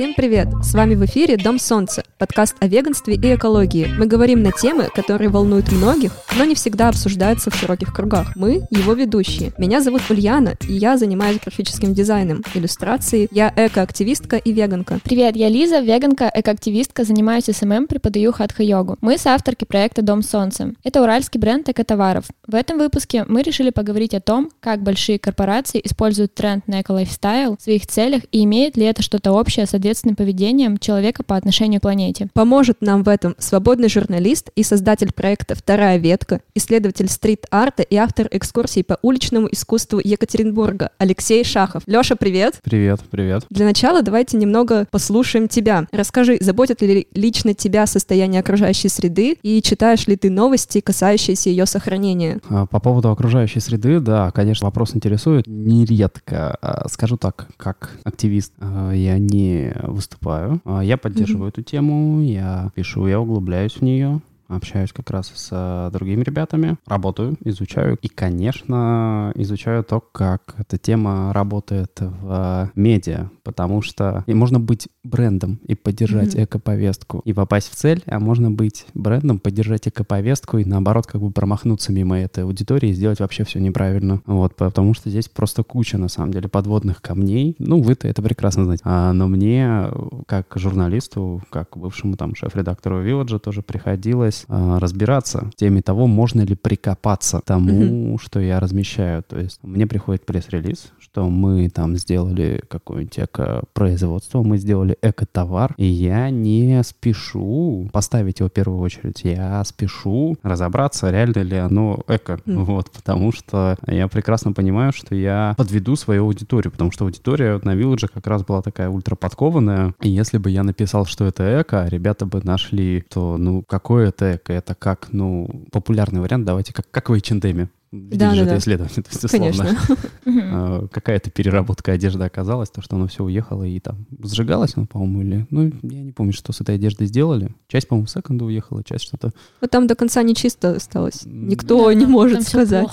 Всем привет! С вами в эфире Дом Солнца, подкаст о веганстве и экологии. Мы говорим на темы, которые волнуют многих, но не всегда обсуждаются в широких кругах. Мы — его ведущие. Меня зовут Ульяна, и я занимаюсь графическим дизайном, иллюстрацией. Я экоактивистка и веганка. Привет, я Лиза, веганка, экоактивистка, занимаюсь SMM, преподаю хатха-йогу. Мы соавторки проекта Дом Солнца. Это уральский бренд экотоваров. В этом выпуске мы решили поговорить о том, как большие корпорации используют тренд на эко-лайфстайл в своих целях и имеет ли это что-то общее с ответственным поведением человека по отношению к планете. Поможет нам в этом свободный журналист и создатель проекта «Вторая ветка», исследователь стрит-арта и автор экскурсий по уличному искусству Екатеринбурга Алексей Шахов. Леша, привет! Привет, привет. Для начала давайте немного послушаем тебя. Расскажи, заботит ли лично тебя состояние окружающей среды и читаешь ли ты новости, касающиеся ее сохранения? А, По поводу окружающей среды, да, конечно, вопрос интересует. Нередко, а, скажу так, как активист, а, я не выступаю. А, Я поддерживаю эту тему, я пишу, я углубляюсь в нее. Общаюсь как раз с а, другими ребятами, работаю, изучаю. И, конечно, изучаю то, как эта тема работает в а, медиа, потому что и можно быть брендом и поддержать Мгм. эко-повестку и попасть в цель, а можно быть брендом, поддержать эко-повестку и, наоборот, как бы промахнуться мимо этой аудитории и сделать вообще все неправильно. Вот, потому что здесь просто куча, на самом деле, подводных камней. Ну, вы-то это прекрасно знаете. А, но мне, как журналисту, как бывшему там шеф-редактору Вилладжа, тоже приходилось а, разбираться в теме того, можно ли прикопаться к тому, что я размещаю. То есть мне приходит пресс-релиз, что мы там сделали какое-нибудь эко-производство, мы сделали эко-товар, и я не спешу поставить его в первую очередь, я спешу разобраться, реально ли оно эко, Мгм. вот, потому что я прекрасно понимаю, что я подведу свою аудиторию, потому что аудитория на Вилладже как раз была такая ультраподкованная, и если бы я написал, что это эко, а ребята бы нашли, то, ну, какое это эко, это как, ну, популярный вариант, давайте, как, как в H&M. Видели Да, же да, это да. исследование, то есть, условно, Конечно. Э, какая-то переработка одежды оказалась, то, что оно все уехало и там сжигалось оно, по-моему, или... Ну, я не помню, что с этой одеждой сделали. Часть, по-моему, в секонду уехала, часть что-то... Ну, там до конца не чисто осталось. Никто Да, не там- может там сказать.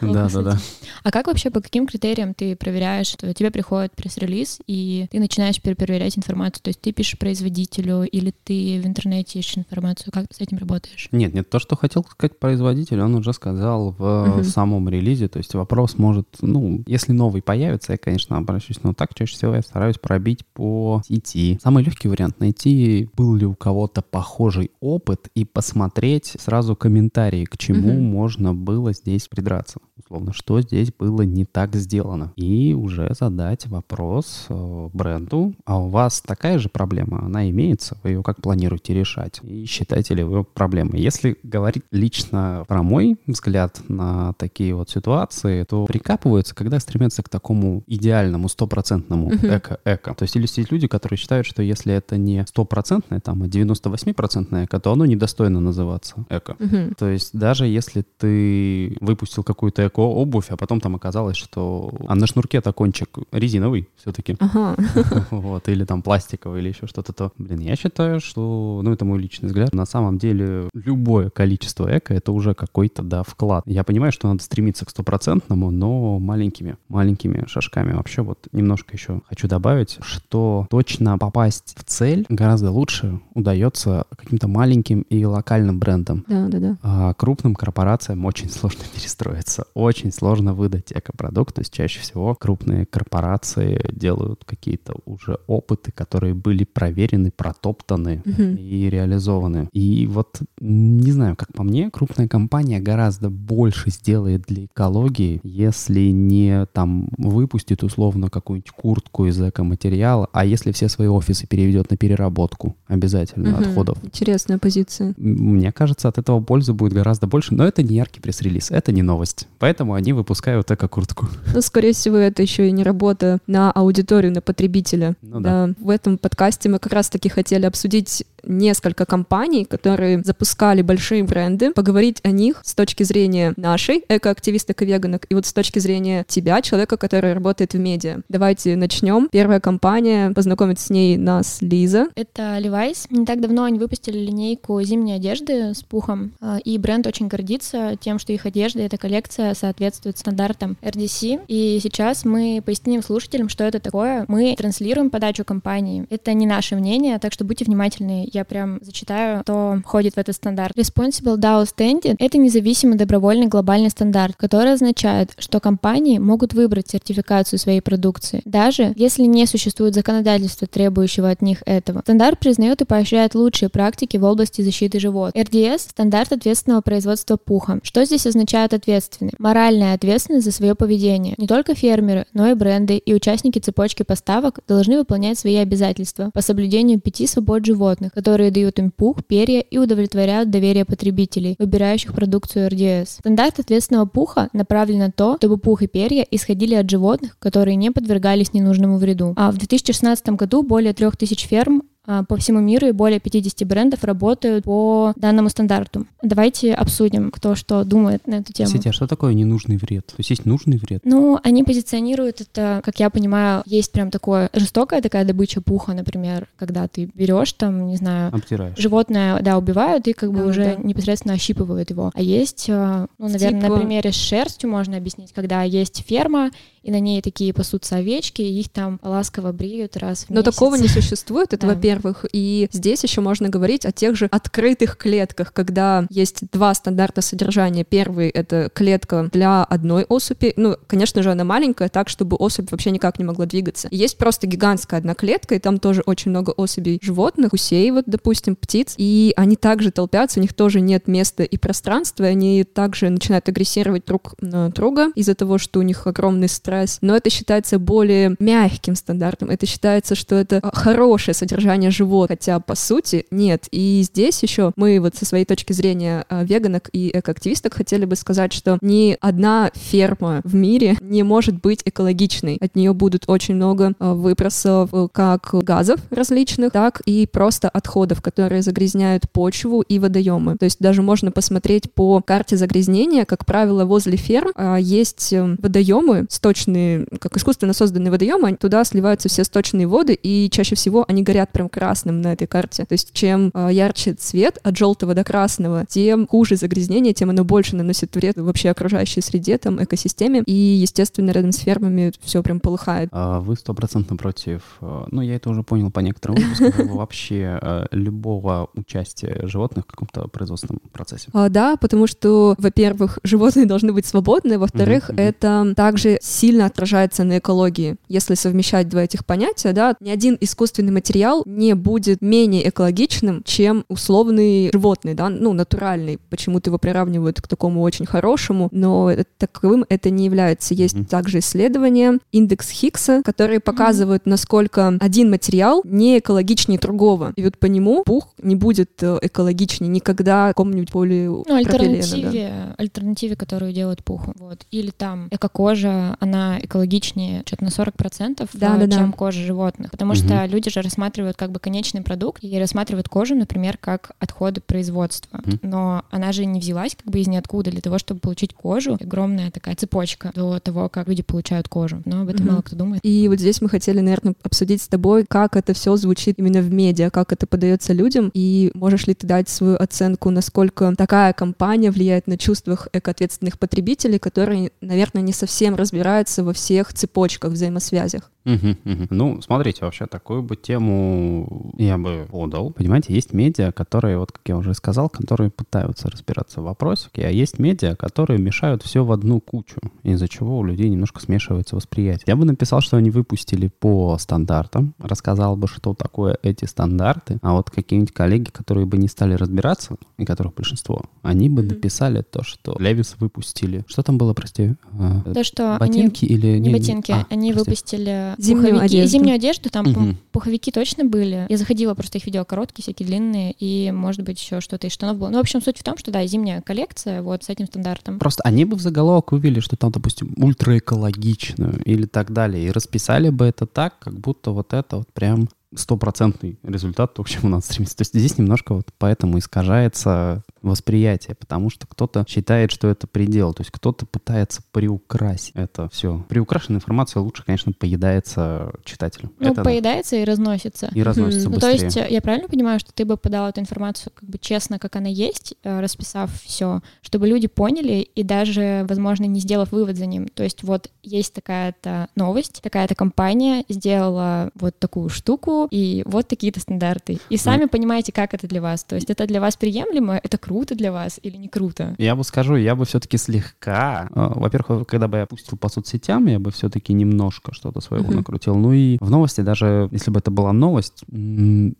Да-да-да. А как вообще, по каким критериям ты проверяешь, что тебе приходит пресс-релиз, и ты начинаешь перепроверять информацию? То есть ты пишешь производителю, или ты в интернете ищешь информацию? Как ты с этим работаешь? Нет, нет, то, что хотел сказать производитель, он уже сказал в Мгм. самом релизе. То есть вопрос может, ну, если новый появится, я, конечно, обращусь, но так чаще всего я стараюсь пробить по сети. Самый легкий вариант найти, был ли у кого-то похожий опыт и посмотреть сразу комментарии, к чему Мгм. можно было здесь придраться. Условно, что здесь было не так сделано. И уже задать вопрос э, бренду, а у вас такая же проблема, она имеется, вы ее как планируете решать? И считаете ли вы ее проблемой? Если говорить лично про мой взгляд на такие вот ситуации, то прикапываются, когда стремятся к такому идеальному, стопроцентному эко-эко. То есть или есть люди, которые считают, что если это не стопроцентное, там, а 98-процентное эко, то оно недостойно называться эко. То есть даже если ты выпустил какую-то эко-обувь, а потом там оказалось, что а на шнурке-то кончик резиновый все-таки, Ага. вот, или там пластиковый, или еще что-то, то, блин, я считаю, что, ну, это мой личный взгляд, на самом деле любое количество эко — это уже какой-то, да, вклад. Я понимаю, что надо стремиться к стопроцентному, но маленькими, маленькими шажками. Вообще вот немножко еще хочу добавить, что точно попасть в цель гораздо лучше удается каким-то маленьким и локальным брендам. Да, да, да. А крупным корпорациям очень сложно перестроиться, очень сложно выдать экопродукт. То есть чаще всего крупные корпорации делают какие-то уже опыты, которые были проверены, протоптаны Мгм. и реализованы. И вот, не знаю, как по мне, крупная компания гораздо больше сделает для экологии, если не там выпустит условно какую-нибудь куртку из экоматериала, а если все свои офисы переведет на переработку обязательно Мгм. отходов. Интересная позиция. Мне кажется, от этого пользы будет гораздо больше, но это не яркий пресс-релиз, это не новость. Поэтому они выпускают эко-куртку. Ну, скорее всего, это еще и не работа на аудиторию, на потребителя. Ну да. В этом подкасте мы как раз-таки хотели обсудить несколько компаний, которые запускали большие бренды, поговорить о них с точки зрения нашей экоактивисток и веганок, и вот с точки зрения тебя, человека, который работает в медиа. Давайте начнем. Первая компания, познакомить с ней нас Лиза. Это Levi's. Не так давно они выпустили линейку зимней одежды с пухом, а, и бренд очень гордится тем, что их одежда, эта коллекция соответствует стандартам RDS. И сейчас мы поясним слушателям, что это такое. Мы транслируем подачу компании. Это не наше мнение, так что будьте внимательны. Я прям зачитаю, кто входит в этот стандарт. Responsible Down Standard — это независимый добровольный глобальный стандарт, который означает, что компании могут выбрать сертификацию своей продукции, даже если не существует законодательства, требующего от них этого. Стандарт признает и поощряет лучшие практики в области защиты животных. RDS — стандарт ответственного производства пуха. Что здесь означает ответственный? Моральная ответственность за свое поведение. Не только фермеры, но и бренды и участники цепочки поставок должны выполнять свои обязательства по соблюдению пяти свобод животных, которые дают им пух, перья и удовлетворяют доверие потребителей, выбирающих продукцию RDS. Стандарт ответственного пуха направлен на то, чтобы пух и перья исходили от животных, которые не подвергались ненужному вреду. А в 2016 году более 3000 ферм по всему миру и более 50 брендов работают по данному стандарту. Давайте обсудим, кто что думает на эту тему. Кстати, а что такое ненужный вред? То есть есть нужный вред? Ну, они позиционируют это, как я понимаю, есть прям такое жестокая такая добыча пуха, например, когда ты берешь там, не знаю, Обтираешь. животное, да, убивают и как бы Да, уже да. непосредственно ощипывают его. А есть, э, ну, наверное, Типа- на примере с шерстью можно объяснить, когда есть ферма, и на ней такие пасутся овечки, и их там ласково бреют раз в Но месяц. такого не существует, это Да. во-первых. И здесь еще можно говорить о тех же открытых клетках, когда есть два стандарта содержания. Первый — это клетка для одной особи. Ну, конечно же, она маленькая, так, чтобы особь вообще никак не могла двигаться. Есть просто гигантская одна клетка, и там тоже очень много особей животных, гусей, вот, допустим, птиц. И они также толпятся, у них тоже нет места и пространства, и они также начинают агрессировать друг на друга из-за того, что у них огромный стресс. Но это считается более мягким стандартом. Это считается, что это а, хорошее содержание животных, хотя по сути нет. И здесь еще мы вот со своей точки зрения а, веганок и экоактивисток хотели бы сказать, что ни одна ферма в мире не может быть экологичной. От нее будут очень много а, выбросов э, как газов различных, так и просто отходов, которые загрязняют почву и водоемы. То есть даже можно посмотреть по карте загрязнения, как правило, возле ферм есть э, водоемы, сточные, как искусственно созданные водоемы, туда сливаются все сточные воды, и чаще всего они горят прям красным на этой карте. То есть чем а, ярче цвет от желтого до красного, тем хуже загрязнение, тем оно больше наносит вред вообще окружающей среде, там, экосистеме. И, естественно, рядом с фермами все прям полыхает. А Вы стопроцентно против, э, ну, я это уже понял по некоторым выпускам, вообще э, любого участия животных в каком-то производственном процессе. А, да, потому что, во-первых, животные должны быть свободны, во-вторых, это также сильно отражается на экологии. Если совмещать два этих понятия, да, ни один искусственный материал не будет менее экологичным, чем условный животный, да, ну, натуральный. Почему-то его приравнивают к такому очень хорошему, но таковым это не является. Есть Мгм. также исследования, индекс Хиггса, которые показывают, насколько один материал не экологичнее другого. И вот по нему пух не будет э, экологичнее никогда какому-нибудь поле Ну, пропилена, да. альтернативе, альтернативе, которую делают пуху. Вот. Или там эко-кожа, она экологичнее что-то на 40%, Да, да, да. чем кожа животных. Потому Мгм. что люди же рассматривают как бы конечный продукт и рассматривают кожу, например, как отходы производства. Мгм. Но она же не взялась как бы из ниоткуда для того, чтобы получить кожу. Огромная такая цепочка до того, как люди получают кожу. Но об этом Мгм. мало кто думает. И вот здесь мы хотели, наверное, обсудить с тобой, как это все звучит именно в медиа, как это подается людям, и можешь ли ты дать свою оценку, насколько такая компания влияет на чувствах экоответственных потребителей, которые, наверное, не совсем разбираются во всех цепочках, взаимосвязях. Ну, смотрите, вообще такую бы тему я бы подал. Понимаете, есть медиа, которые, вот как я уже сказал, которые пытаются разбираться в вопросике, а есть медиа, которые мешают все в одну кучу, из-за чего у людей немножко смешивается восприятие. Я бы написал, что они выпустили по стандартам, рассказал бы, что такое эти стандарты, а вот какие-нибудь коллеги, которые бы не стали разбираться, и которых большинство, они бы Мгм. написали то, что Левис выпустили. Что там было, прости? А, То, что они Ботинки или... Не ботинки, А, они прости. выпустили Зимнюю пуховики, одежду. зимнюю одежду, там пу- пуховики точно были. Я заходила, просто их видела короткие, всякие длинные, и, может быть, еще что-то из штанов было. Ну, в общем, суть в том, что, да, зимняя коллекция вот с этим стандартом. Просто они бы в заголовок вывели, что там, допустим, ультраэкологичную или так далее, и расписали бы это так, как будто вот это вот прям стопроцентный результат, то, к чему надо стремиться. То есть здесь немножко вот поэтому искажается восприятие, потому что кто-то считает, что это предел, то есть кто-то пытается приукрасить это все. Приукрашенная информация лучше, конечно, поедается читателю. Ну, это поедается да. и разносится. И разносится ну, быстрее. То есть я правильно понимаю, что ты бы подал эту информацию как бы честно, как она есть, э, расписав все, чтобы люди поняли и даже, возможно, не сделав вывод за ним. То есть вот есть такая-то новость, такая-то компания сделала вот такую штуку, и вот такие-то стандарты. И сами mm. понимаете, как это для вас. То есть это для вас приемлемо, это круто для вас или не круто? Я бы скажу, я бы все-таки слегка, э, во-первых, когда бы я пустил по соцсетям, я бы все-таки немножко что-то своего mm-hmm. накрутил. Ну и в новости даже, если бы это была новость,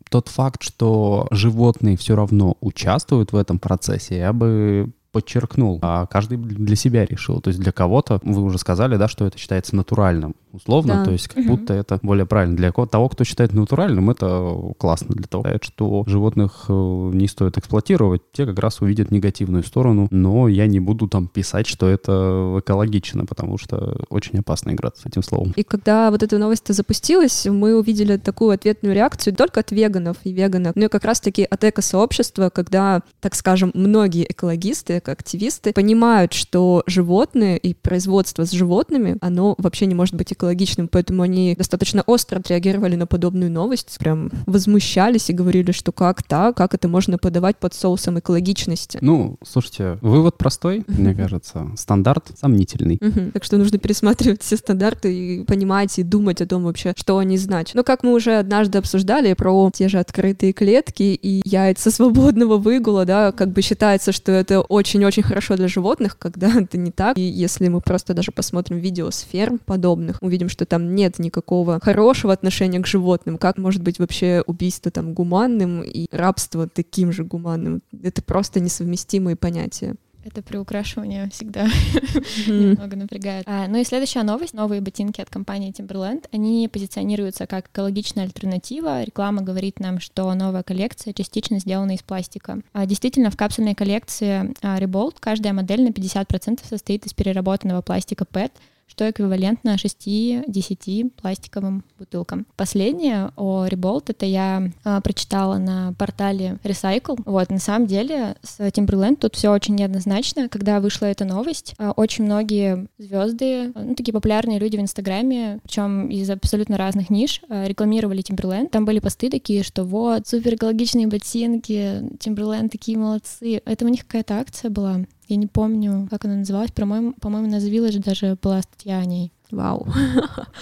тот факт, что животные все равно участвуют в этом процессе, я бы подчеркнул, а каждый для себя решил. То есть для кого-то, вы уже сказали, да, что это считается натуральным, условно, да. то есть как угу. будто это более правильно. Для того, кто считает натуральным, это классно. Для того, что животных э, не стоит эксплуатировать, те как раз увидят негативную сторону, но я не буду там писать, что это экологично, потому что очень опасно играть с этим словом. И когда вот эта новость запустилась, мы увидели такую ответную реакцию только от веганов и веганов, но и как раз-таки от эко-сообщества, когда, так скажем, многие экологисты, активисты понимают, что животные и производство с животными, оно вообще не может быть экологичным, поэтому они достаточно остро отреагировали на подобную новость, прям возмущались и говорили, что как так, как это можно подавать под соусом экологичности. Ну, слушайте, вывод простой, мне кажется, стандарт сомнительный. Так что нужно пересматривать все стандарты и понимать и думать о том вообще, что они значат. Но как мы уже однажды обсуждали про те же открытые клетки и яйца свободного выгула, да, как бы считается, что это очень очень-очень хорошо для животных, когда это не так. И если мы просто даже посмотрим видео с ферм подобных, увидим, что там нет никакого хорошего отношения к животным. Как может быть вообще убийство там гуманным и рабство таким же гуманным? Это просто несовместимые понятия. Это приукрашивание всегда немного напрягает. А, ну и следующая новость. Новые ботинки от компании Timberland. Они позиционируются как экологичная альтернатива. Реклама говорит нам, что новая коллекция частично сделана из пластика. А, действительно, в капсульной коллекции а, Rebold каждая модель на 50% состоит из переработанного пластика PET, что эквивалентно 6-10 пластиковым бутылкам. Последнее о Rebolt это я э, прочитала на портале Recycle. Вот, на самом деле с Timberland тут все очень неоднозначно. Когда вышла эта новость, э, очень многие звезды, ну, такие популярные люди в Инстаграме, причем из абсолютно разных ниш, э, рекламировали Timberland. Там были посты такие, что вот, супер экологичные ботинки, Timberland такие молодцы. Это у них какая-то акция была. Я не помню, как она называлась. По-моему, по-моему, на The даже была статья о ней. Вау.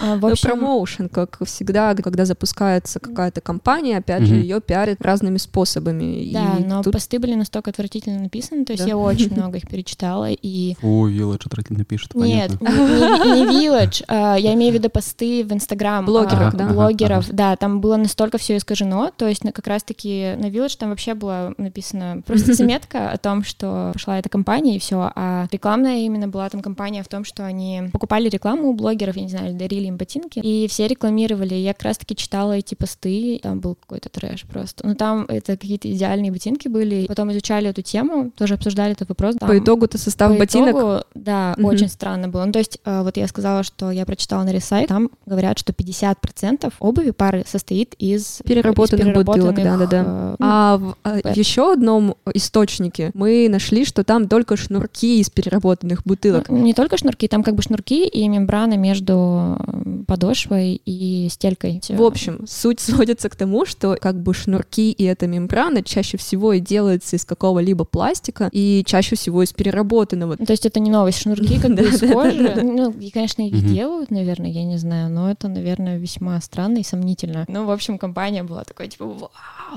А, в ну, общем... промоушен, как всегда, когда запускается какая-то компания, опять же, ее пиарят разными способами. Да, и но тут... посты были настолько отвратительно написаны, то есть да? я очень много их перечитала, и... О, Village отвратительно пишет, Нет, не, а, я имею в виду посты в Инстаграм. Блогеров, да? Блогеров, да, там было настолько все искажено, то есть как раз-таки на Village там вообще было написано просто заметка о том, что пошла эта компания, и все, а рекламная именно была там компания в том, что они покупали рекламу у блогеров, я не знаю, дарили им ботинки, и все рекламировали. Я как раз-таки читала эти посты, там был какой-то трэш просто. Но там это какие-то идеальные ботинки были. Потом изучали эту тему, тоже обсуждали этот вопрос. Там, по итогу-то состав по ботинок? Итогу, да, угу. очень странно было. Ну, то есть, э, вот я сказала, что я прочитала на ресайт, там говорят, что 50% обуви пары состоит из переработанных, из переработанных бутылок, да-да-да. Э, а в а, еще одном источнике мы нашли, что там только шнурки из переработанных бутылок. Ну, не только шнурки, там как бы шнурки и мембрана мембрана между подошвой и стелькой. В общем, суть сводится к тому, что как бы шнурки и эта мембрана чаще всего и делаются из какого-либо пластика и чаще всего из переработанного. То есть это не новость, шнурки как бы из кожи. Ну, и, конечно, их делают, наверное, я не знаю, но это, наверное, весьма странно и сомнительно. Ну, в общем, компания была такой, типа, вау,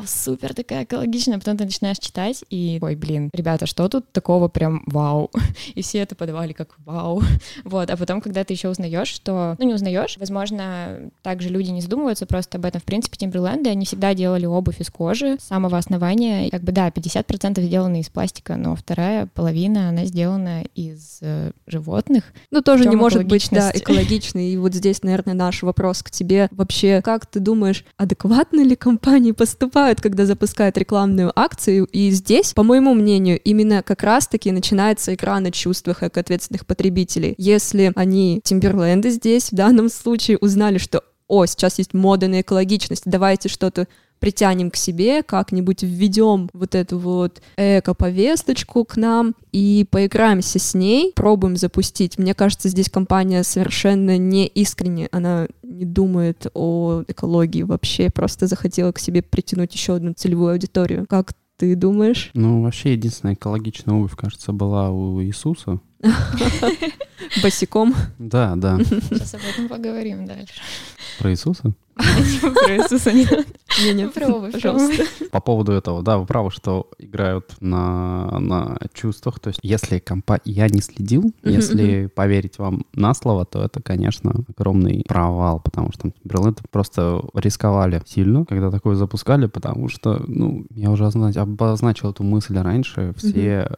супер такая экологичная, потом ты начинаешь читать и, ой, блин, ребята, что тут такого прям вау? И все это подавали как вау. Вот, а потом, когда ты еще узнаешь, что, ну, не узнаешь, возможно, также люди не задумываются просто об этом. В принципе, Тимберленды, они всегда делали обувь из кожи с самого основания. Как бы, да, 50% сделаны из пластика, но вторая половина, она сделана из э, животных. Ну, тоже не может быть, да, экологичной. И вот здесь, наверное, наш вопрос к тебе. Вообще, как ты думаешь, адекватно ли компании поступают, когда запускают рекламную акцию? И здесь, по моему мнению, именно как раз-таки начинается игра на чувствах экоответственных потребителей. Если они Тимберленды здесь в данном случае узнали, что о, сейчас есть мода на экологичность, давайте что-то притянем к себе, как-нибудь введем вот эту вот эко-повесточку к нам и поиграемся с ней, пробуем запустить. Мне кажется, здесь компания совершенно не искренне, она не думает о экологии вообще, просто захотела к себе притянуть еще одну целевую аудиторию. Как ты думаешь? Ну, вообще, единственная экологичная обувь, кажется, была у Иисуса. Босиком. Да, да. Сейчас об этом поговорим дальше. Про Иисуса? Про Иисуса пожалуйста. По поводу этого, да, вы правы, что играют на, на чувствах. То есть, если компа... я не следил, если поверить вам на слово, то это, конечно, огромный провал, потому что Timberland просто рисковали сильно, когда такое запускали, потому что, ну, я уже озна- обозначил эту мысль раньше, все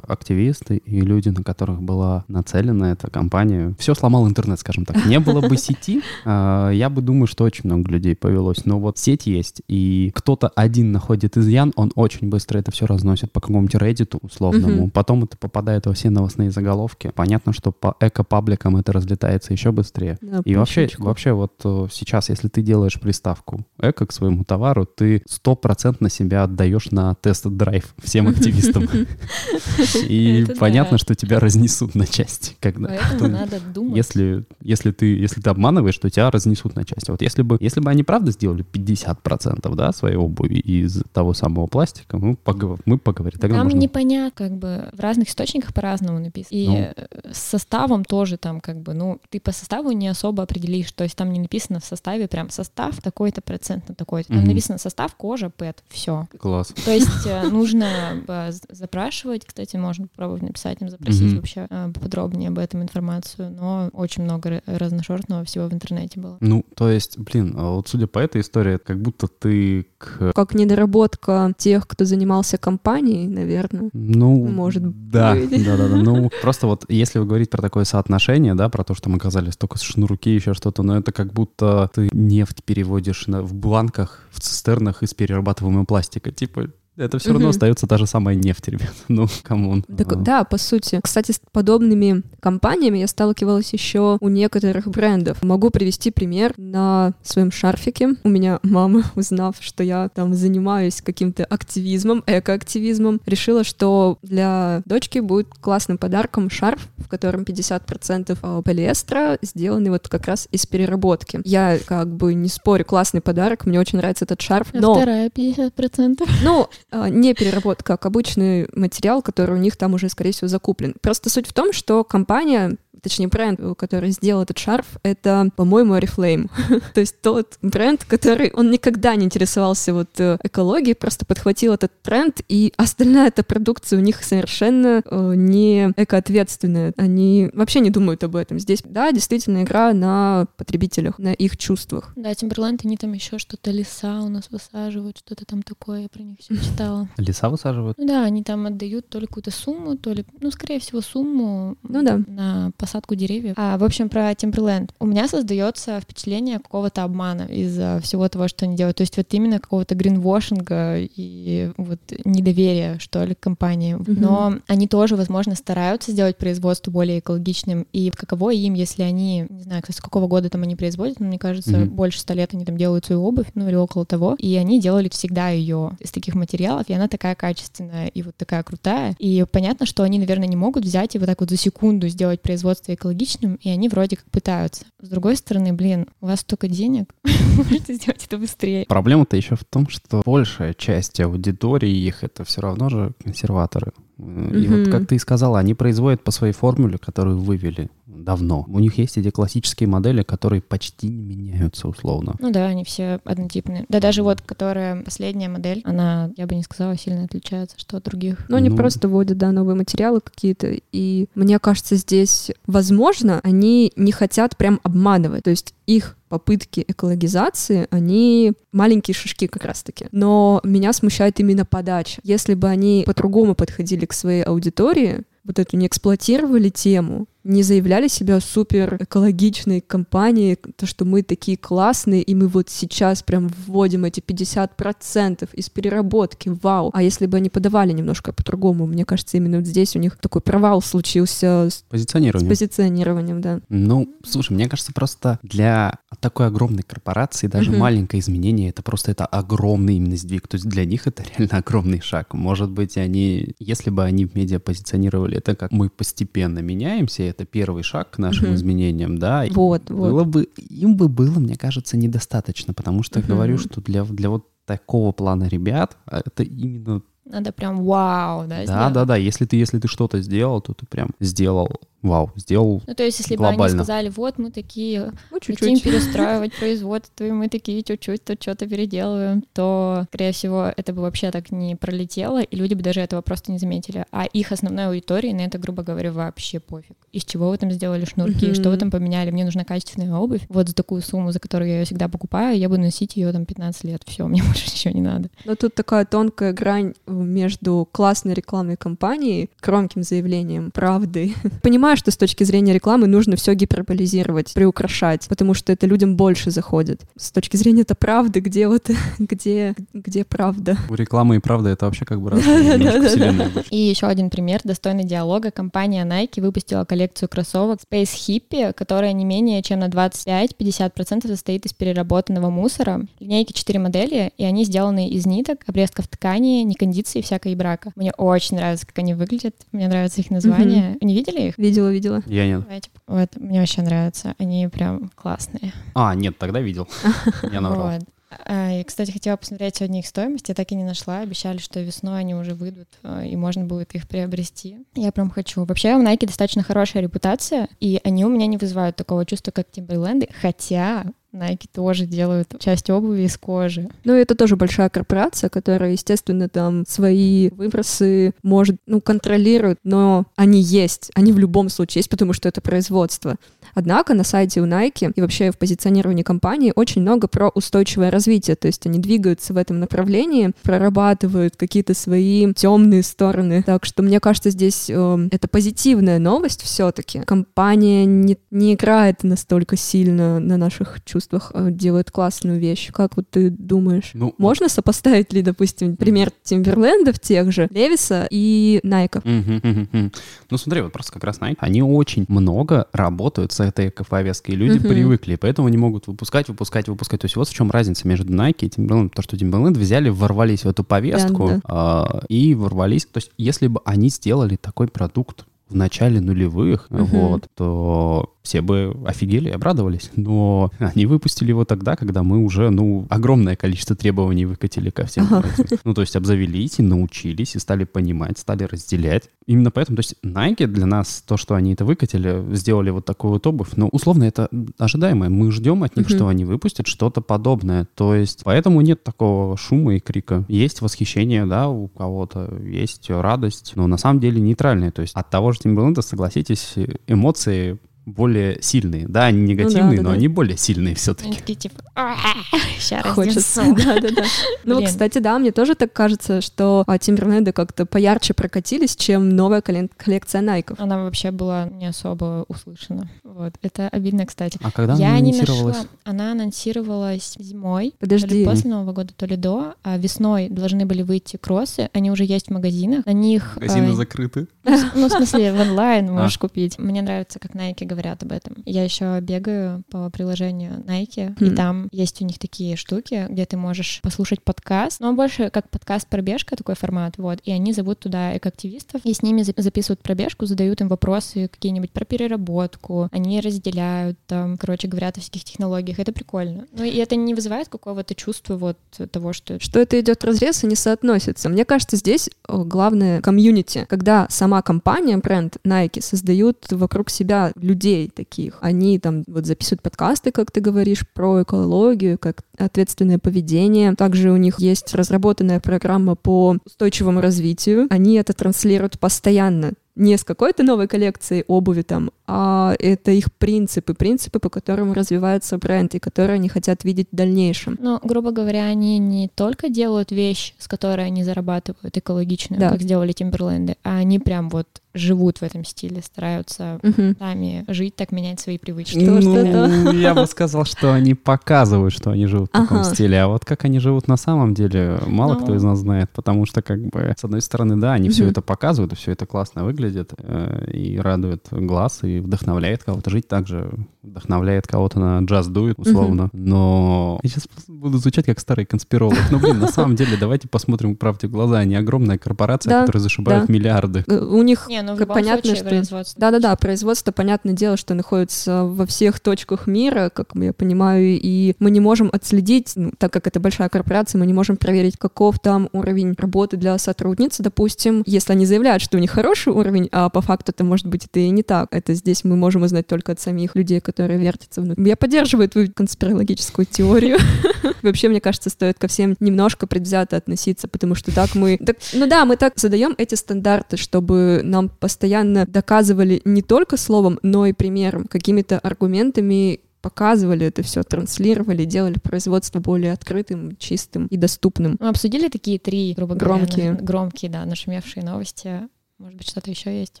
активисты и люди, на которых была нацелена эта компания, все сломал интернет, скажем так. Не было бы сети, а, я бы думаю, что очень много людей повелось, но вот сеть есть, и кто-то один находит изъян, он очень быстро это все разносит по какому-нибудь Reddit условному, Мгм. потом это попадает во все новостные заголовки. Понятно, что по эко-пабликам это разлетается еще быстрее. Да, И вообще, вообще вот э, сейчас, если ты делаешь приставку эко к своему товару, ты стопроцентно себя отдаешь на тест-драйв всем активистам. И понятно, что тебя разнесут на части, Поэтому надо думать. если, если, ты, если ты обманываешь, то тебя разнесут на части. Вот если бы, если бы они правда сделали 50% да, своей обуви из того самого пластика, мы, погов- мы поговорим. Тогда Там можно... непонятно, как бы в разных источниках по-разному написано. И Ну. с составом тоже там как бы, ну, ты по составу не особо определишь, то есть там не написано в составе прям состав такой-то процент на такой-то. Там Мгм. написано состав кожа, ПЭТ, все. Класс. То есть э, нужно э, запрашивать, кстати, можно попробовать написать им, запросить Мгм. вообще э, подробнее об этом информацию, но очень много ра- разношерстного всего в интернете было. Ну, то есть, блин, а вот судя по этой истории, как будто ты к... Как недоработка тех, кто занимался компанией, наверное. Ну, Может да, быть. да, да, да. Ну, просто вот если вы говорите про такое соотношение, да, про то, что мы оказались только с шнурки, еще что-то, но это как будто ты нефть переводишь на, в бланках, в цистернах из перерабатываемого пластика. Типа, это все равно остается та же самая нефть, ребят. Ну, come on. Так, А, да, по сути. Кстати, с подобными компаниями я сталкивалась еще у некоторых брендов. Могу привести пример на своем шарфике. У меня мама, узнав, что я там занимаюсь каким-то активизмом, экоактивизмом, решила, что для дочки будет классным подарком шарф, в котором 50% полиэстера, сделанный вот как раз из переработки. Я как бы не спорю, классный подарок, мне очень нравится этот шарф, А но... вторая 50%. Ну, а, не переработка, как обычный материал, который у них там уже, скорее всего, закуплен. Просто суть в том, что компания точнее бренд, который сделал этот шарф, это, по-моему, Oriflame. То есть тот бренд, который, он никогда не интересовался вот э, экологией, просто подхватил этот тренд, и остальная эта продукция у них совершенно э, не экоответственная. Они вообще не думают об этом. Здесь, да, действительно игра на потребителях, на их чувствах. Да, Тимберленд, они там еще что-то леса у нас высаживают, что-то там такое, я про них все читала. Леса высаживают? Ну да, они там отдают то ли какую-то сумму, то ли, ну, скорее всего, сумму Ну да. на посадку деревьев. А, в общем, про Timberland. У меня создается впечатление какого-то обмана из-за всего того, что они делают. То есть вот именно какого-то гринвошинга и вот недоверия, что ли, к компании. Мгм. Но они тоже, возможно, стараются сделать производство более экологичным. И каково им, если они, не знаю, кстати, с какого года там они производят, но мне кажется, Мгм. больше ста лет они там делают свою обувь, ну или около того. И они делали всегда ее из таких материалов, и она такая качественная и вот такая крутая. И понятно, что они, наверное, не могут взять и вот так вот за секунду сделать производство экологичным, и они вроде как пытаются. С другой стороны, блин, у вас столько денег, можете сделать это быстрее. Проблема-то еще в том, что большая часть аудитории их это все равно же консерваторы. И вот, как ты и сказала, они производят по своей формуле, которую вывели давно. У них есть эти классические модели, которые почти не меняются условно. Ну да, они все однотипные. Да даже вот, которая последняя модель, она, я бы не сказала, сильно отличается, что от других. Ну, они Ну. просто вводят, да, новые материалы какие-то. И мне кажется, здесь, возможно, они не хотят прям обманывать. То есть их попытки экологизации, они маленькие шишки как раз-таки. Но меня смущает именно подача. Если бы они по-другому подходили к своей аудитории, вот эту не эксплуатировали тему, не заявляли себя супер экологичной компанией, то, что мы такие классные, и мы вот сейчас прям вводим эти 50% из переработки, вау. А если бы они подавали немножко по-другому, мне кажется, именно вот здесь у них такой провал случился с Позиционирование. с позиционированием, да. Ну, слушай, мне кажется, просто для такой огромной корпорации даже Мгм. маленькое изменение это просто это огромный именно сдвиг. То есть для них это реально огромный шаг. Может быть, они, если бы они в медиа позиционировали это как мы постепенно меняемся, это первый шаг к нашим Мгм. изменениям, да, Вот, вот. было бы, им бы было, мне кажется, недостаточно, потому что Мгм. говорю, что для, для вот такого плана ребят а это именно Надо прям вау, да, да, сделать. да, да. Если ты, если ты что-то сделал, то ты прям сделал, вау, сделал Ну, то есть, если бы они Глобально. сказали, вот мы такие Ну, хотим чуть-чуть. перестраивать производство, и мы такие чуть-чуть тут что-то переделываем, то, скорее всего, это бы вообще так не пролетело, и люди бы даже этого просто не заметили. А их основной аудитории на это, грубо говоря, вообще пофиг. Из чего вы там сделали шнурки, Мгм. что вы там поменяли, мне нужна качественная обувь. Вот за такую сумму, за которую я ее всегда покупаю, я буду носить ее там 15 лет. Все, мне больше ничего не надо. Но тут такая тонкая грань между классной рекламной кампанией, громким заявлением, правдой. Понимаю, что с точки зрения рекламы нужно все гиперболизировать, приукрашать, потому что это людям больше заходит. С точки зрения это правды, где вот, где, где правда? У рекламы и правда это вообще как бы разные. И еще один пример достойный диалога. Компания Nike выпустила коллекцию кроссовок Space Hippie, которая не менее чем на 25-50% состоит из переработанного мусора. Линейки 4 модели, и они сделаны из ниток, обрезков ткани, некондиции, всякой брака. Мне очень нравится, как они выглядят. Мне нравится их название. Не видели их? Видела, видела. Я нет. Давайте. Вот, мне вообще нравятся. Они прям классные. А, нет, тогда видел. Я наврал. Вот. А, И, кстати, хотела посмотреть сегодня их стоимость. Я так и не нашла. Обещали, что весной они уже выйдут, а, и можно будет их приобрести. Я прям хочу. Вообще, у Nike достаточно хорошая репутация, и они у меня не вызывают такого чувства, как Timberland, хотя Nike тоже делают часть обуви из кожи. Ну, это тоже большая корпорация, которая, естественно, там свои выбросы может, ну, контролирует, но они есть. Они в любом случае есть, потому что это производство. Однако на сайте у Nike и вообще в позиционировании компании очень много про устойчивое развитие. То есть они двигаются в этом направлении, прорабатывают какие-то свои темные стороны. Так что мне кажется, здесь э, это позитивная новость все-таки. Компания не, не играет настолько сильно на наших чувствах, а делает классную вещь. Как вот ты думаешь? Ну, Можно сопоставить ли, допустим, пример Тимберлендов тех же, Левиса и Найка? Мгм, мгм, мгм. Ну смотри, вот просто как раз Nike, они очень много работают с этой эко-повесткой, и люди Мгм. привыкли, поэтому они могут выпускать, выпускать, выпускать. То есть вот в чем разница между Nike и Timberland, то, что Timberland взяли, ворвались в эту повестку Да, а, и ворвались. То есть если бы они сделали такой продукт в начале нулевых, Мгм. вот, то все бы офигели и обрадовались. Но они выпустили его тогда, когда мы уже, ну, огромное количество требований выкатили ко всем. Этим. Ну, то есть обзавелись и научились, и стали понимать, стали разделять. Именно поэтому, то есть Nike для нас, то, что они это выкатили, сделали вот такую вот обувь, ну, условно, это ожидаемое. Мы ждем от них, что они выпустят что-то подобное. То есть поэтому нет такого шума и крика. Есть восхищение, да, у кого-то, есть радость, но на самом деле нейтральные. То есть от того же Timberland, согласитесь, эмоции более сильные. Да, они негативные, да, но да. они более сильные Они все-таки. такие типа, сейчас Хочется, да-да-да. Ну, Блин. кстати, да, мне тоже так кажется, что а, Тимберленды как-то поярче прокатились, чем новая коллек- коллекция Найков. Она вообще была не особо услышана. Вот. Это обидно, кстати. А когда Я она не анонсировалась? нашла. Она анонсировалась зимой. То Подожди. ли после Нового года, то ли до. А весной должны были выйти кроссы. Они уже есть в магазинах. На них... Магазины э, закрыты. ну, ну, в смысле, в онлайн А. можешь купить. Мне нравится, как Nike говорят об этом. Я еще бегаю по приложению Nike, и Хм. Есть у них такие штуки, где ты можешь послушать подкаст, но больше как подкаст пробежка такой формат, вот. И они зовут туда экоактивистов, и с ними за- записывают пробежку, задают им вопросы какие-нибудь про переработку, они разделяют там, короче, говорят о всяких технологиях. Это прикольно. Ну и это не вызывает какого-то чувства вот того, что Что это идет разрез и не соотносится. Мне кажется, здесь э, главное комьюнити, когда сама компания, бренд Nike, создают вокруг себя людей таких. Они там вот записывают подкасты, как ты говоришь, про экологию, как ответственное поведение. Также у них есть разработанная программа по устойчивому развитию. Они это транслируют постоянно не с какой-то новой коллекцией обуви там, а это их принципы, принципы, по которым развивается бренд и которые они хотят видеть в дальнейшем. Ну, грубо говоря, они не только делают вещь, с которой они зарабатывают экологичную, Да. как сделали Тимберленды, а они прям вот живут в этом стиле, стараются Мгм. сами жить, так менять свои привычки. Что Ну, это? Я бы сказал, что они показывают, что они живут в таком Ага. стиле, а вот как они живут на самом деле, мало Ну. кто из нас знает, потому что, как бы, с одной стороны, да, они все Мгм. это показывают, и все это классно выглядит, э, и радует глаз, и вдохновляет кого-то жить так же, вдохновляет кого-то на джаз дует, условно, но я сейчас буду звучать как старый конспиролог, но, блин, на самом деле, давайте посмотрим правде в глаза, они огромная корпорация, которая зашибает миллиарды. Э, У них Не, ну в как любом понятно, случае что... производство. Да-да-да, производство, понятное дело, что находится во всех точках мира, как я понимаю, и мы не можем отследить, ну, так как это большая корпорация, мы не можем проверить, каков там уровень работы для сотрудницы, допустим, если они заявляют, что у них хороший уровень, а по факту это может быть это и не так. Это здесь мы можем узнать только от самих людей, которые вертятся внутри. Я поддерживаю твою конспирологическую теорию. Вообще, мне кажется, стоит ко всем немножко предвзято относиться, потому что так мы... ну да, мы так задаем эти стандарты, чтобы нам постоянно доказывали не только словом, но и примером, какими-то аргументами показывали это все, транслировали, делали производство более открытым, чистым и доступным. Мы обсудили такие три, грубо говоря, Громкие. на- громкие, да, нашумевшие новости. Может быть, что-то еще есть?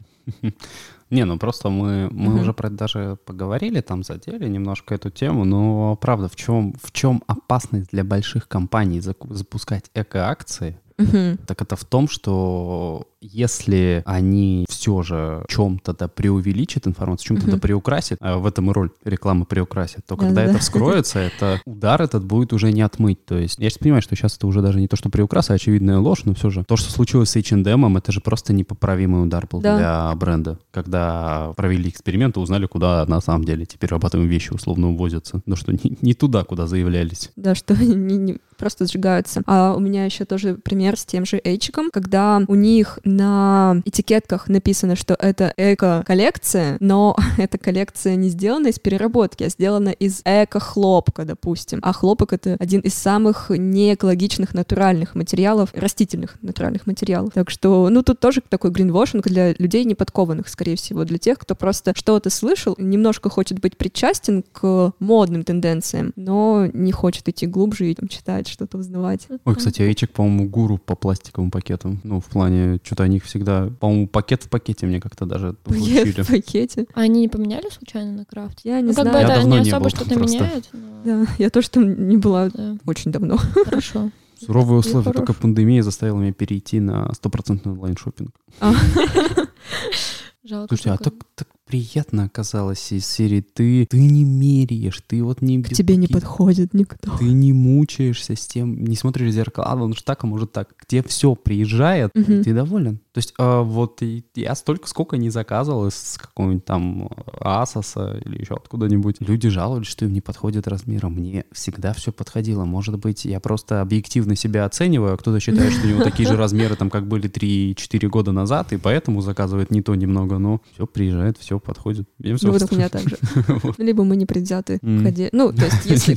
Не, ну просто мы, мы Мгм. уже про это даже поговорили, там задели немножко эту тему, но правда, в чем, в чем опасность для больших компаний запускать эко-акции? Мгм. Так это в том, что если они все же чем-то да преувеличат информацию, чем-то да Мгм. приукрасят, а в этом и роль рекламы приукрасит, то когда Да-да-да. это вскроется, это удар этот будет уже не отмыть. То есть я сейчас понимаю, что сейчас это уже даже не то, что приукрас, а очевидная ложь, но все же. То, что случилось с H&M, это же просто непоправимый удар был Да. для бренда. Когда провели эксперимент и узнали, куда на самом деле теперь об этом вещи условно увозятся. Ну что, не, не туда, куда заявлялись. Да, что они не просто сжигаются. А у меня еще тоже пример с тем же Эйчиком, когда у них на этикетках написано, что это эко-коллекция, но эта коллекция не сделана из переработки, а сделана из эко-хлопка, допустим. А хлопок — это один из самых неэкологичных натуральных материалов, растительных натуральных материалов. Так что, ну, тут тоже такой гринвошинг для людей неподкованных, скорее всего, для тех, кто просто что-то слышал, немножко хочет быть причастен к модным тенденциям, но не хочет идти глубже и там, читать, что-то узнавать. Ой, кстати, Эйчик, по-моему, гуру по пластиковым пакетам. Ну, в плане, что-то они всегда... По-моему, пакет в пакете мне как-то даже Пакет в пакете. А они не поменяли случайно на крафт? Я не ну, как знаю. бы Я это давно не не особо что-то меняет, но... Да, я тоже там не была Да, очень давно. хорошо. Суровые условия, только пандемия заставила меня перейти на стопроцентный онлайн-шопинг. Жалко. Слушайте, а так, так приятно оказалось из серии «Ты, ты не меряешь, ты вот не... К тебе не подходит никто. Ты не мучаешься с тем, не смотришь в зеркало, а он же так, а может так. Где все приезжает, и Мгм. ты доволен. То есть а, вот и я столько, сколько не заказывал из какого-нибудь там Асоса или еще откуда-нибудь. Люди жаловались, что им не подходит размер, а мне всегда все подходило. Может быть, я просто объективно себя оцениваю, а кто-то считает, что у него такие же размеры, там, как были 3-4 года назад, и поэтому заказывает не то немного, но все приезжает, все подходит. Всё Ну, вот у меня так же. Вот. Либо мы не предвзяты. Ну, то есть, если...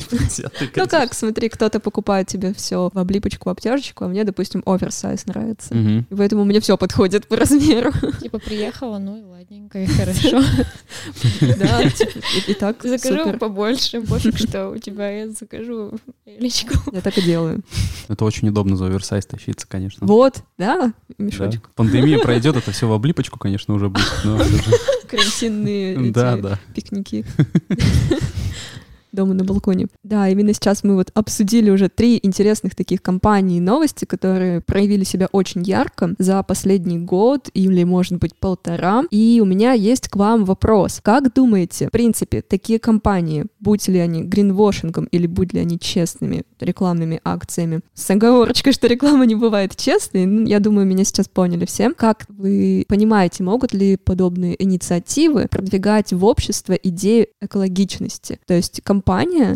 Ну как, смотри, кто-то покупает тебе все в облипочку, в обтяжечку, а мне, допустим, оверсайз нравится. И поэтому мне все подходит по размеру. Типа приехала, ну и ладненько, и хорошо. Да, типа, и так Закажу побольше, пофиг, что у тебя, я закажу личку. Я так и делаю. Это очень удобно за оверсайз тащиться, конечно. Вот, да, Да. мешочек. Пандемия пройдет, это все в облипочку, конечно, уже будет. Карантинные Да, да. пикники. дома на балконе. Да, именно сейчас мы вот обсудили уже три интересных таких компании и новости, которые проявили себя очень ярко за последний год или, может быть, полтора. И у меня есть к вам вопрос. Как думаете, в принципе, такие компании, будь ли они гринвошингом или будь ли они честными рекламными акциями, с оговорочкой, что реклама не бывает честной, ну, я думаю, меня сейчас поняли все. Как вы понимаете, могут ли подобные инициативы продвигать в общество идею экологичности? То есть компания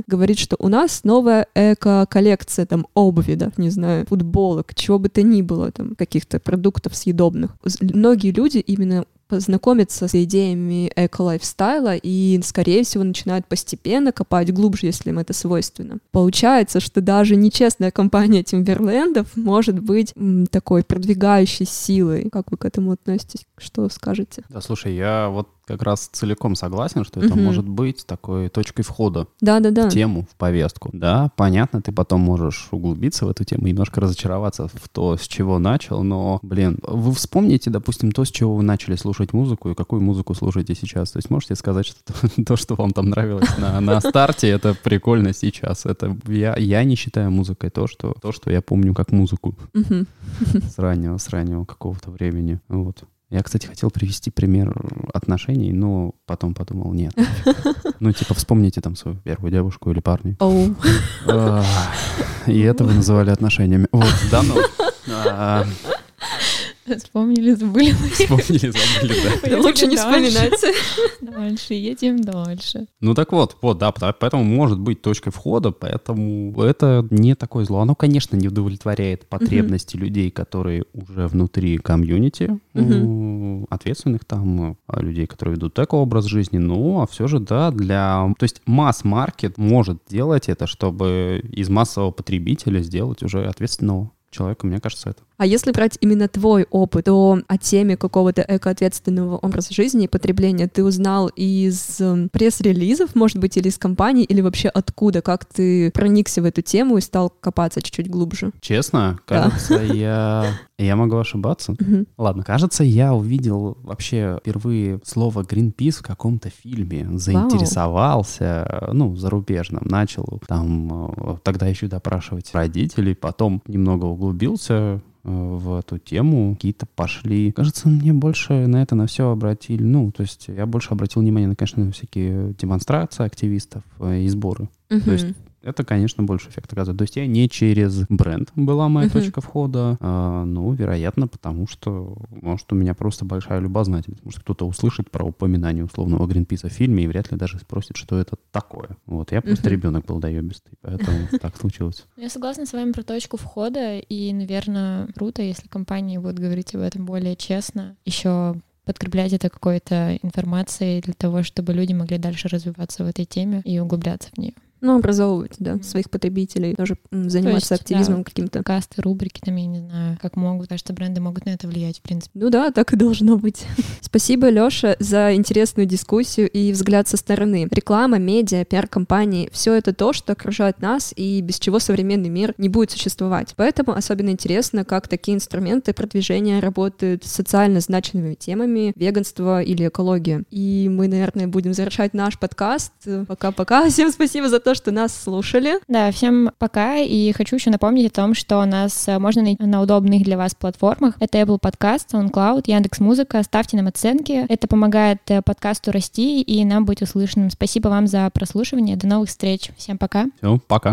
говорит, что у нас новая эко-коллекция там обуви, да, не знаю, футболок, чего бы то ни было, там, каких-то продуктов съедобных. Многие люди именно познакомиться с идеями эко-лайфстайла и, скорее всего, начинают постепенно копать глубже, если им это свойственно. Получается, что даже нечестная компания Тимберлендов может быть такой продвигающей силой. Как вы к этому относитесь? Что скажете? Да, слушай, я вот как раз целиком согласен, что это Мгм. может быть такой точкой входа Да-да-да. в тему, в повестку. Да, понятно, ты потом можешь углубиться в эту тему, немножко разочароваться в то, с чего начал, но, блин, вы вспомните, допустим, то, с чего вы начали слушать музыку и какую музыку слушаете сейчас. То есть можете сказать, что то, то, что вам там нравилось на, на старте, это прикольно сейчас. Это я, я не считаю музыкой то, что, то, что я помню как музыку с раннего, с раннего какого-то времени. Вот. Я, кстати, хотел привести пример отношений, но потом подумал, нет. Ну, типа, вспомните там свою первую девушку или парня. И это вы называли отношениями. Вот, да, ну. Вспомнили, забыли. Вспомнили, забыли, да. Лучше не вспоминать. Дальше, едем дальше. Ну так вот, вот, да, поэтому может быть точкой входа, поэтому это не такое зло. Оно, конечно, не удовлетворяет потребности людей, которые уже внутри комьюнити, м, ответственных там, а, людей, которые ведут такой образ жизни, ну, а все же, да, для... То есть масс-маркет может делать это, чтобы из массового потребителя сделать уже ответственного человека, мне кажется, это. А если брать именно твой опыт, то о теме какого-то экоответственного образа жизни и потребления ты узнал из эм, пресс-релизов, может быть, или из компаний, или вообще откуда? Как ты проникся в эту тему и стал копаться чуть-чуть глубже? Честно, Да. кажется, я... Я могу ошибаться. Ладно, кажется, я увидел вообще впервые слово Greenpeace в каком-то фильме, заинтересовался, э, ну, зарубежном, начал там э, тогда еще допрашивать родителей, потом немного углубился э, в эту тему, какие-то пошли. Кажется, мне больше на это на все обратили, ну, то есть я больше обратил внимание на, конечно, на всякие демонстрации активистов э, и сборы. То есть. Это, конечно, больше эффект оказывает. То есть я не через бренд была моя Мгм. точка входа, а, ну, вероятно, потому что, может, у меня просто большая любознательность. Может, кто-то услышит про упоминание условного Гринписа в фильме и вряд ли даже спросит, что это такое. Вот, я просто Мгм. ребенок был доебистый, поэтому так случилось. Я согласна с вами про точку входа, и, наверное, круто, если компании будут говорить об этом более честно, еще подкреплять это какой-то информацией для того, чтобы люди могли дальше развиваться в этой теме и углубляться в нее. Ну, образовывать, да, своих потребителей, тоже заниматься есть, активизмом каким-то. Касты, рубрики, там, я не знаю, как могут, потому что бренды могут на это влиять, в принципе. Ну да, так и должно быть. Спасибо, Лёша, за интересную дискуссию и взгляд со стороны. Реклама, медиа, пиар-компании — все это то, что окружает нас и без чего современный мир не будет существовать. Поэтому особенно интересно, как такие инструменты продвижения работают с социально значимыми темами веганство или экология. И мы, наверное, будем завершать наш подкаст. Пока-пока. Всем спасибо за то, что нас слушали. Да, всем пока, и хочу еще напомнить о том, что нас э, можно найти на удобных для вас платформах. Это Apple Podcast, SoundCloud, Яндекс.Музыка. Ставьте нам оценки. Это помогает э, подкасту расти и нам быть услышанным. Спасибо вам за прослушивание. До новых встреч. Всем пока. Все, пока.